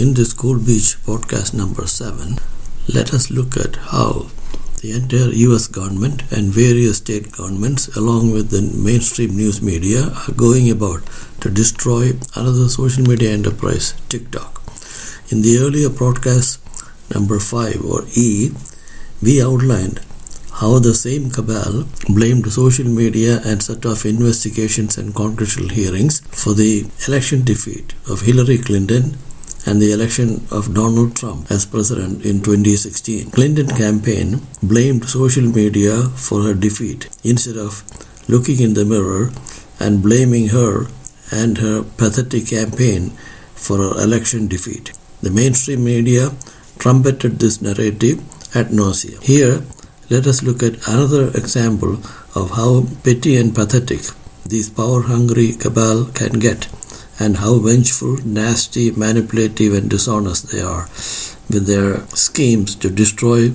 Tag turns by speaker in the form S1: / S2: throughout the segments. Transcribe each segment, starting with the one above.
S1: In this Cool Beach podcast number 7, let us look at how the entire US government and various state governments, along with the mainstream news media, are going about to destroy another social media enterprise, TikTok. In the earlier broadcast number 5 or E, we outlined how the same cabal blamed social media and set off investigations and congressional hearings for the election defeat of Hillary Clinton and the election of Donald Trump as president in 2016. Clinton campaign blamed social media for her defeat instead of looking in the mirror and blaming her and her pathetic campaign for her election defeat. The mainstream media trumpeted this narrative ad nauseum. Here, let us look at another example of how petty and pathetic these power hungry cabal can get and how vengeful, nasty, manipulative, and dishonest they are with their schemes to destroy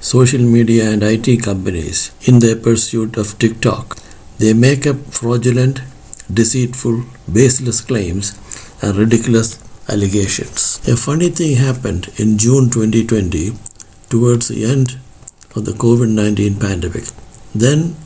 S1: social media and IT companies in their pursuit of TikTok. They make up fraudulent, deceitful, baseless claims and ridiculous allegations. A funny thing happened in June 2020 towards the end of the COVID 19 pandemic. Then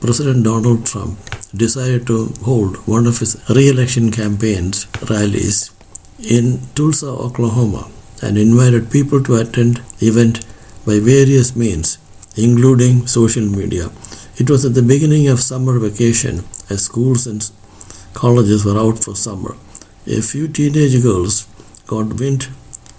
S1: President Donald Trump decided to hold one of his re election campaigns rallies in Tulsa, Oklahoma, and invited people to attend the event by various means, including social media. It was at the beginning of summer vacation as schools and colleges were out for summer. A few teenage girls got wind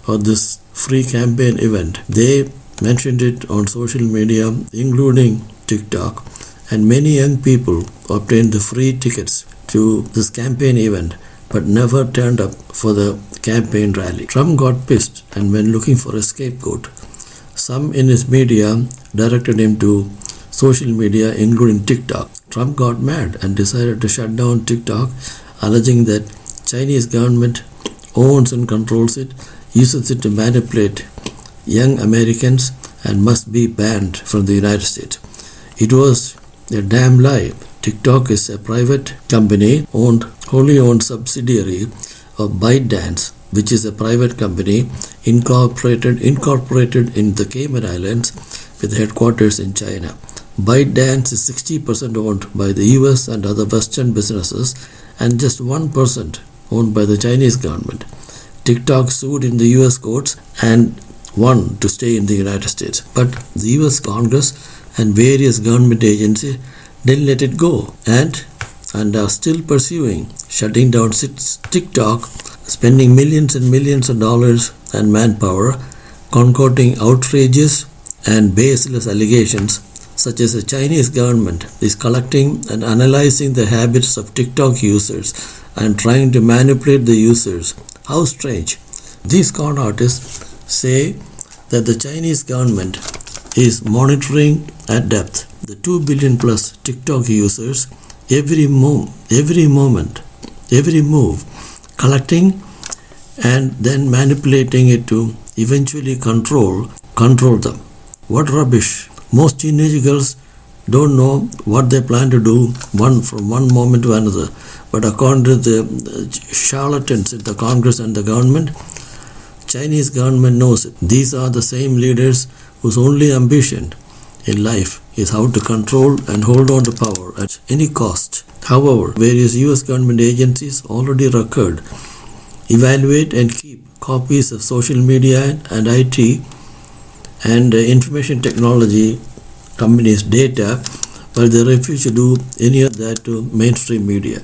S1: of this free campaign event. They mentioned it on social media, including TikTok, and many young people obtained the free tickets to this campaign event but never turned up for the campaign rally. Trump got pissed and went looking for a scapegoat. Some in his media directed him to social media, including TikTok. Trump got mad and decided to shut down TikTok, alleging that Chinese government owns and controls it, uses it to manipulate young Americans, and must be banned from the United States. It was a damn lie. TikTok is a private company owned wholly owned subsidiary of ByteDance, which is a private company incorporated incorporated in the Cayman Islands with headquarters in China. ByteDance is 60% owned by the US and other Western businesses and just 1% owned by the Chinese government. TikTok sued in the US courts and won to stay in the United States. But the US Congress and various government agencies didn't let it go and and are still pursuing shutting down TikTok, spending millions and millions of dollars and manpower concocting outrageous and baseless allegations such as the Chinese government is collecting and analyzing the habits of TikTok users and trying to manipulate the users. How strange. These con artists say that the Chinese government is monitoring at depth the 2 billion plus TikTok users every mo- every moment, every move, collecting and then manipulating it to eventually control control them. What rubbish! Most teenage girls don't know what they plan to do one from one moment to another. But according to the uh, charlatans in the Congress and the government, Chinese government knows it. These are the same leaders whose only ambition in life is how to control and hold on to power at any cost. However, various US government agencies already record, evaluate and keep copies of social media and IT and information technology companies' data, but they refuse to do any of that to mainstream media.